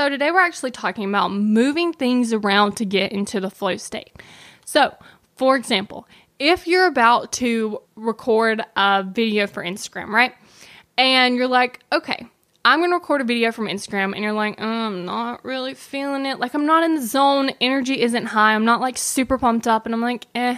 So, today we're actually talking about moving things around to get into the flow state. So, for example, if you're about to record a video for Instagram, right? And you're like, okay, I'm to record a video from Instagram, and you're like, oh, I'm not really feeling it. Like, I'm not in the zone. Energy isn't high. I'm not like super pumped up. And I'm like, eh,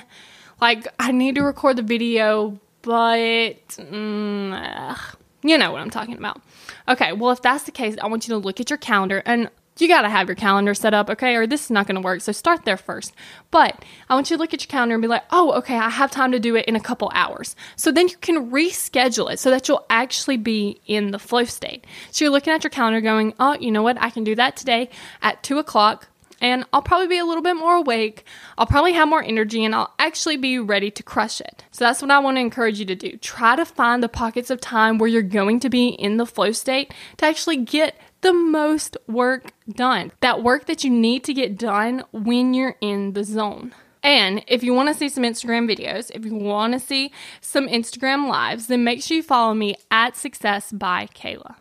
like, I need to record the video, but mm, you know what I'm talking about. Okay, well, if that's the case, I want you to look at your calendar and you got to have your calendar set up, okay? Or this is not going to work. So start there first. But I want you to look at your calendar and be like, oh, okay, I have time to do it in a couple hours. So then you can reschedule it so that you'll actually be in the flow state. So you're looking at your calendar going, oh, you know what? I can do that today at two o'clock and I'll probably be a little bit more awake. I'll probably have more energy and I'll actually be ready to crush it. So that's what I want to encourage you to do. Try to find the pockets of time where you're going to be in the flow state to actually get the most work done. That work that you need to get done when you're in the zone. And if you want to see some Instagram videos, if you want to see some Instagram lives, then make sure you follow me at Success by Kayla.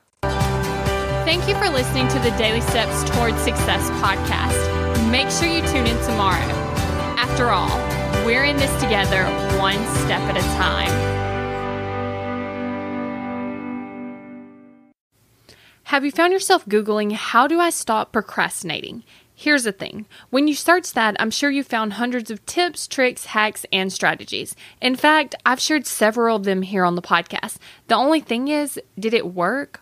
Thank you for listening to the Daily Steps Towards Success podcast. Make sure you tune in tomorrow. After all, we're in this together, one step at a time. Have you found yourself Googling, How do I stop procrastinating? Here's the thing when you search that, I'm sure you found hundreds of tips, tricks, hacks, and strategies. In fact, I've shared several of them here on the podcast. The only thing is, did it work?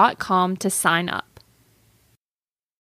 to sign up.